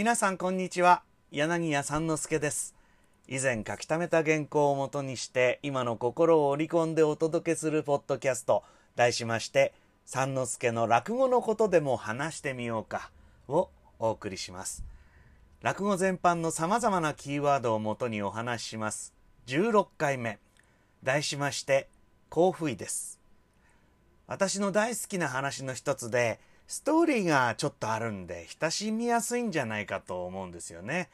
皆さんこんにちは。柳家三之助です。以前書き溜めた原稿をもとにして今の心を織り込んでお届けするポッドキャスト題しまして三之助の落語のことでも話してみようかをお送りします。落語全般の様々なキーワードをもとにお話しします。16回目。題しまして興奮です。私の大好きな話の一つでストーリーがちょっとあるんで親しみやすいんじゃないかと思うんですよね。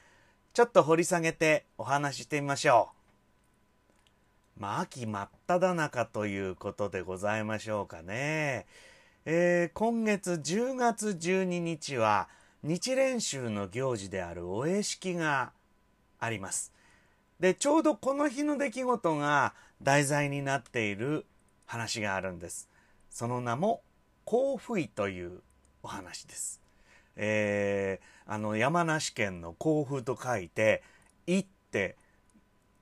ちょっと掘り下げてお話ししてみましょう。まあ、秋真っ只中ということでございましょうかね。えー、今月10月12日は日蓮宗の行事であるお会式があります。で、ちょうどこの日の出来事が題材になっている話があるんです。その名も、甲府医というお話です。えー、あの山梨県の甲府と書いて「い」って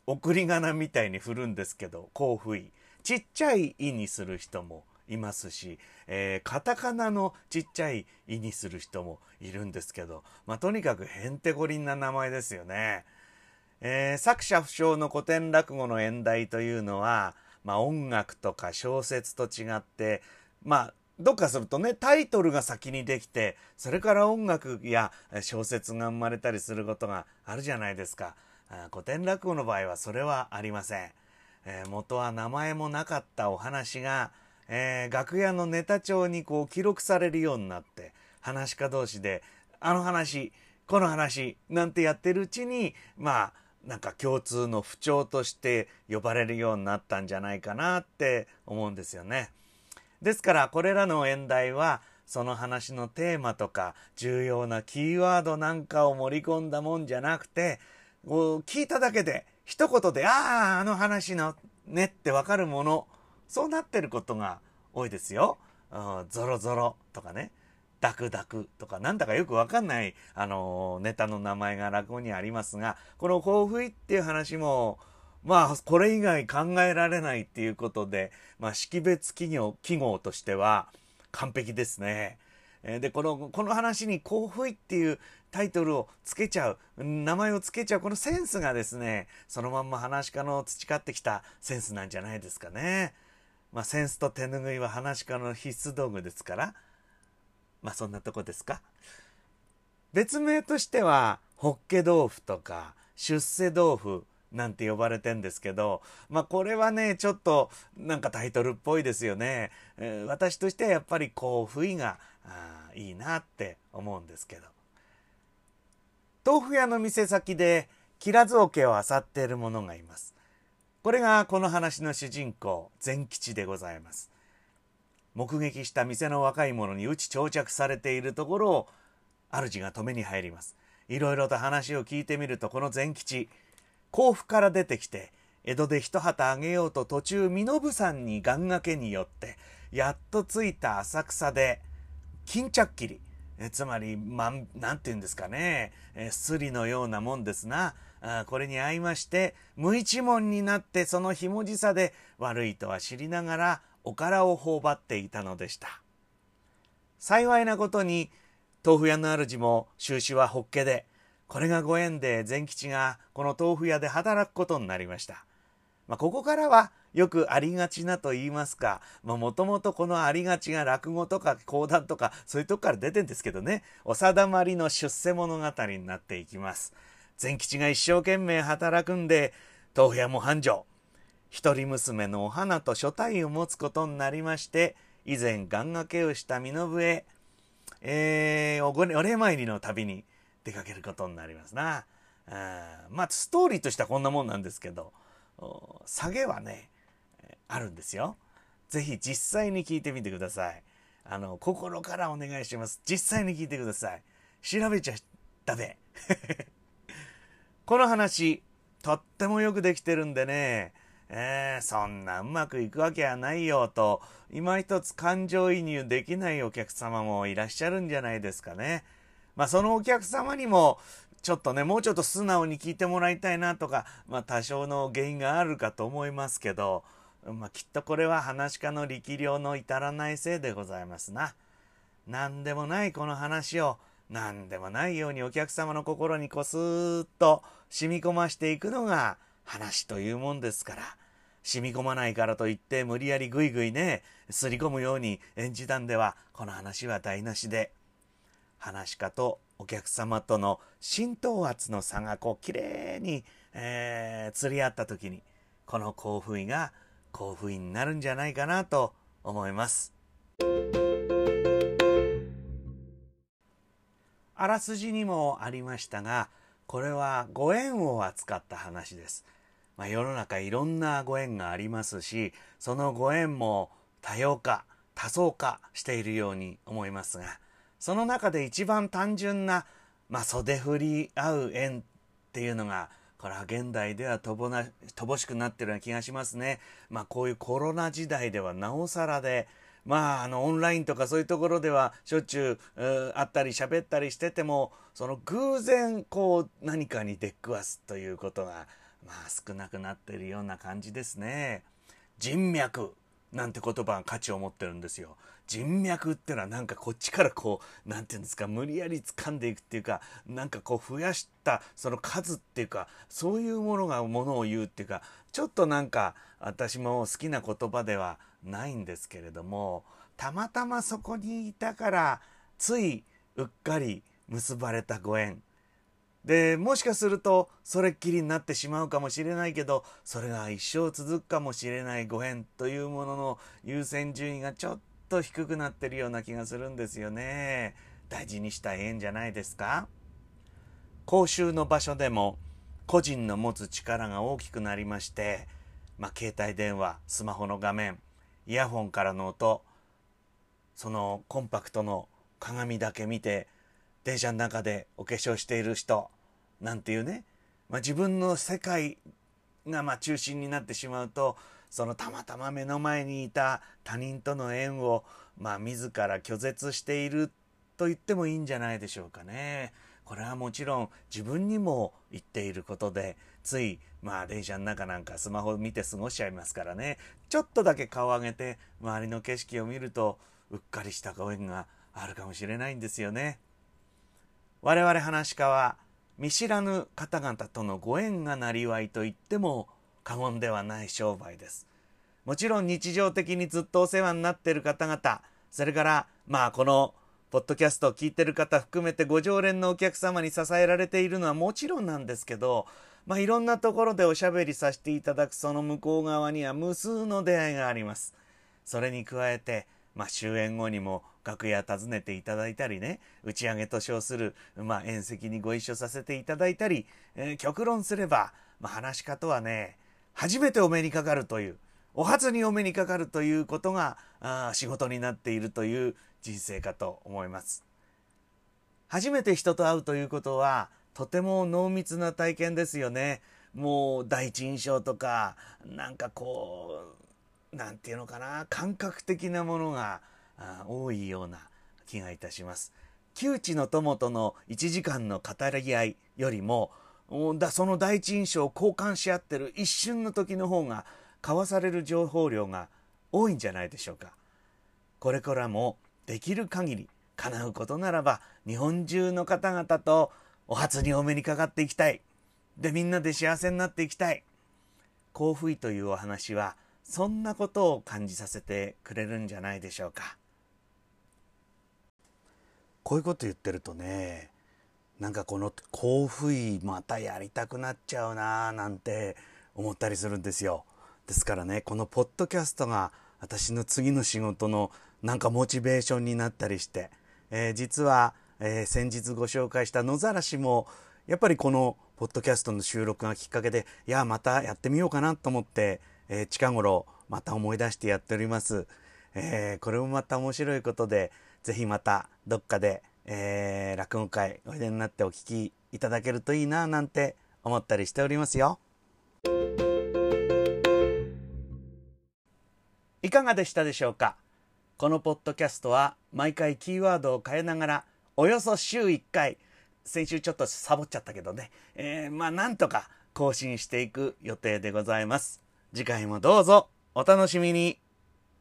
送り仮名みたいに振るんですけど甲府いちっちゃい「い」にする人もいますし、えー、カタカナのちっちゃい「い」にする人もいるんですけど、まあ、とにかくへんてこりんな名前ですよね。えー、作者不詳の古典落語の演題というのは、まあ、音楽とか小説と違ってまあどっかするとねタイトルが先にできてそれから音楽や小説が生まれたりすることがあるじゃないですか古典落語の場合はそれはありません、えー、元は名前もなかったお話が、えー、楽屋のネタ帳にこう記録されるようになって話し家同士であの話この話なんてやってるうちにまあなんか共通の不調として呼ばれるようになったんじゃないかなって思うんですよね。ですからこれらの演題はその話のテーマとか重要なキーワードなんかを盛り込んだもんじゃなくて聞いただけで一言で「あああの話のね」ってわかるものそうなってることが多いですよ。ゾロゾロとかねダクダクとかなんだかよくわかんない、あのネタの名前が落語にありますがこの「甲府」っていう話もまあ、これ以外考えられないっていうことで、まあ、識別企業、記号としては完璧ですね。で、この、この話に興奮っていうタイトルをつけちゃう、名前をつけちゃう、このセンスがですね、そのまんま話し家の培ってきたセンスなんじゃないですかね。まあ、センスと手拭いは話し家の必須道具ですから、まあ、そんなとこですか。別名としては、ホッケ豆腐とか、出世豆腐、なんて呼ばれてんですけど、まあこれはね、ちょっとなんかタイトルっぽいですよね。えー、私としてはやっぱりこう、不意がいいなって思うんですけど。豆腐屋の店先で、キラズ桶を漁っている者がいます。これがこの話の主人公、善吉でございます。目撃した店の若い者に打ち長着されているところを、主が止めに入ります。いろいろと話を聞いてみると、この善吉、甲府から出てきて江戸で一旗あげようと途中身延山に願掛けによってやっと着いた浅草で巾着切りえつまり、まん、なんて言うんですかね、えすりのようなもんですな。あこれに合いまして、無一文になってそのひもじさで悪いとは知りながらおからを頬張っていたのでした。幸いなことに、豆腐屋の主も収支はホッケで、これがご縁で善吉がこの豆腐屋で働くことになりました。まあ、ここからはよくありがちなと言いますか、もともとこのありがちが落語とか講談とかそういうとこから出てんですけどね、お定まりの出世物語になっていきます。善吉が一生懸命働くんで、豆腐屋も繁盛。一人娘のお花と所帯を持つことになりまして、以前願掛けをした身延へ、えー、お礼参りの旅に出かけることになりますな。あまあストーリーとしてはこんなもんなんですけど下げはねあるんですよ。ぜひ実際に聞いてみてください。あの心からお願いします。実際に聞いてください。調べちゃダメ。この話とってもよくできてるんでね、えー、そんなうまくいくわけはないよと今一つ感情移入できないお客様もいらっしゃるんじゃないですかね。まあ、そのお客様にも、ちょっとね、もうちょっと素直に聞いてもらいたいなとか、まあ、多少の原因があるかと思いますけど、まあ、きっとこれは話し家の力量の至らないせいでございますな。何でもないこの話を何でもないようにお客様の心にこすーっと染み込ましていくのが話というもんですから、染み込まないからといって無理やりぐいぐいね、すり込むように演じたんでは、この話は台無しで、話し家とお客様との浸透圧の差がこう綺麗に、えー、釣り合った時に、この興奮が興奮になるんじゃないかなと思います。あらすじにもありましたが、これはご縁を扱った話です。まあ、世の中いろんなご縁がありますし、そのご縁も多様化、多層化しているように思いますが、その中で一番単純な、まあ、袖振り合う縁っていうのが、これは現代では乏な乏しくなってるような気がしますね。まあこういうコロナ時代ではなおさらで、まあ、あの、オンラインとかそういうところでは、しょっちゅう、会ったり喋ったりしてても、その偶然、こう、何かに出っくわすということが、まあ、少なくなっているような感じですね。人脈なんて言葉が価値を持ってるんですよ。人脈っていうのはなんかこっちからこう、なんていうんですか、無理やり掴んでいくっていうか、なんかこう増やしたその数っていうか、そういうものがものを言うっていうか、ちょっとなんか私も好きな言葉ではないんですけれども、たまたまそこにいたから、ついうっかり結ばれたご縁。で、もしかすると、それっきりになってしまうかもしれないけど、それが一生続くかもしれないご縁というものの優先順位がちょっと低くなってるような気がするんですよね。大事にしたい縁じゃないですか？公衆の場所でも個人の持つ力が大きくなりまして、まあ、携帯電話、スマホの画面、イヤホンからの音、そのコンパクトの鏡だけ見て、電車の中でお化粧している人、なんていうね、まあ、自分の世界がま中心になってしまうと、そのたまたま目の前にいた他人との縁を、まあ、自ら拒絶していると言ってもいいんじゃないでしょうかね。これはもちろん自分にも言っていることで、つい、まあ電車の中なんかスマホ見て過ごしちゃいますからね。ちょっとだけ顔上げて周りの景色を見ると、うっかりしたご縁があるかもしれないんですよね。我々話し家は、見知らぬ方々とのご縁がなりわいと言っても過言ではない商売です。もちろん日常的にずっとお世話になっている方々、それからまあこのポッドキャストを聞いてる方含めてご常連のお客様に支えられているのはもちろんなんですけど、まあいろんなところでおしゃべりさせていただくその向こう側には無数の出会いがあります。それに加えて、まあ終演後にも楽屋訪ねていただいたりね、打ち上げと称する、まあ、宴席にご一緒させていただいたり、えー、極論すれば、まあ、話し方はね、初めてお目にかかるという、お初にお目にかかるということがあ仕事になっているという人生かと思います。初めて人と会うということは、とても濃密な体験ですよね。もう第一印象とか、なんかこう、なんていうのかな、感覚的なものが多いような気がいたします。窮地の友との1時間の語り合いよりも、だその第一印象を交換し合ってる一瞬の時の方が交わされる情報量が多いんじゃないでしょうか。これからもできる限り叶うことならば日本中の方々とお初にお目にかかっていきたい。で、みんなで幸せになっていきたい。幸福医というお話はそんなことを感じさせてくれるんじゃないでしょうか。こういうこと言ってるとねなんかこの甲府医またやりたくなっちゃうななんて思ったりするんですよ。ですからねこのポッドキャストが私の次の仕事のなんかモチベーションになったりして、えー、実は、えー、先日ご紹介した野ざらしもやっぱりこのポッドキャストの収録がきっかけでいやまたやってみようかなと思って、えー、近頃また思い出してやっております。えー、これもまた面白いことでぜひまたどっかで、えー、落語会おいでになってお聞きいただけるといいななんて思ったりしておりますよ。いかがでしたでしょうか？このポッドキャストは毎回キーワードを変えながらおよそ週1回先週ちょっとサボっちゃったけどね、えー、まあなんとか更新していく予定でございます。次回もどうぞお楽しみに。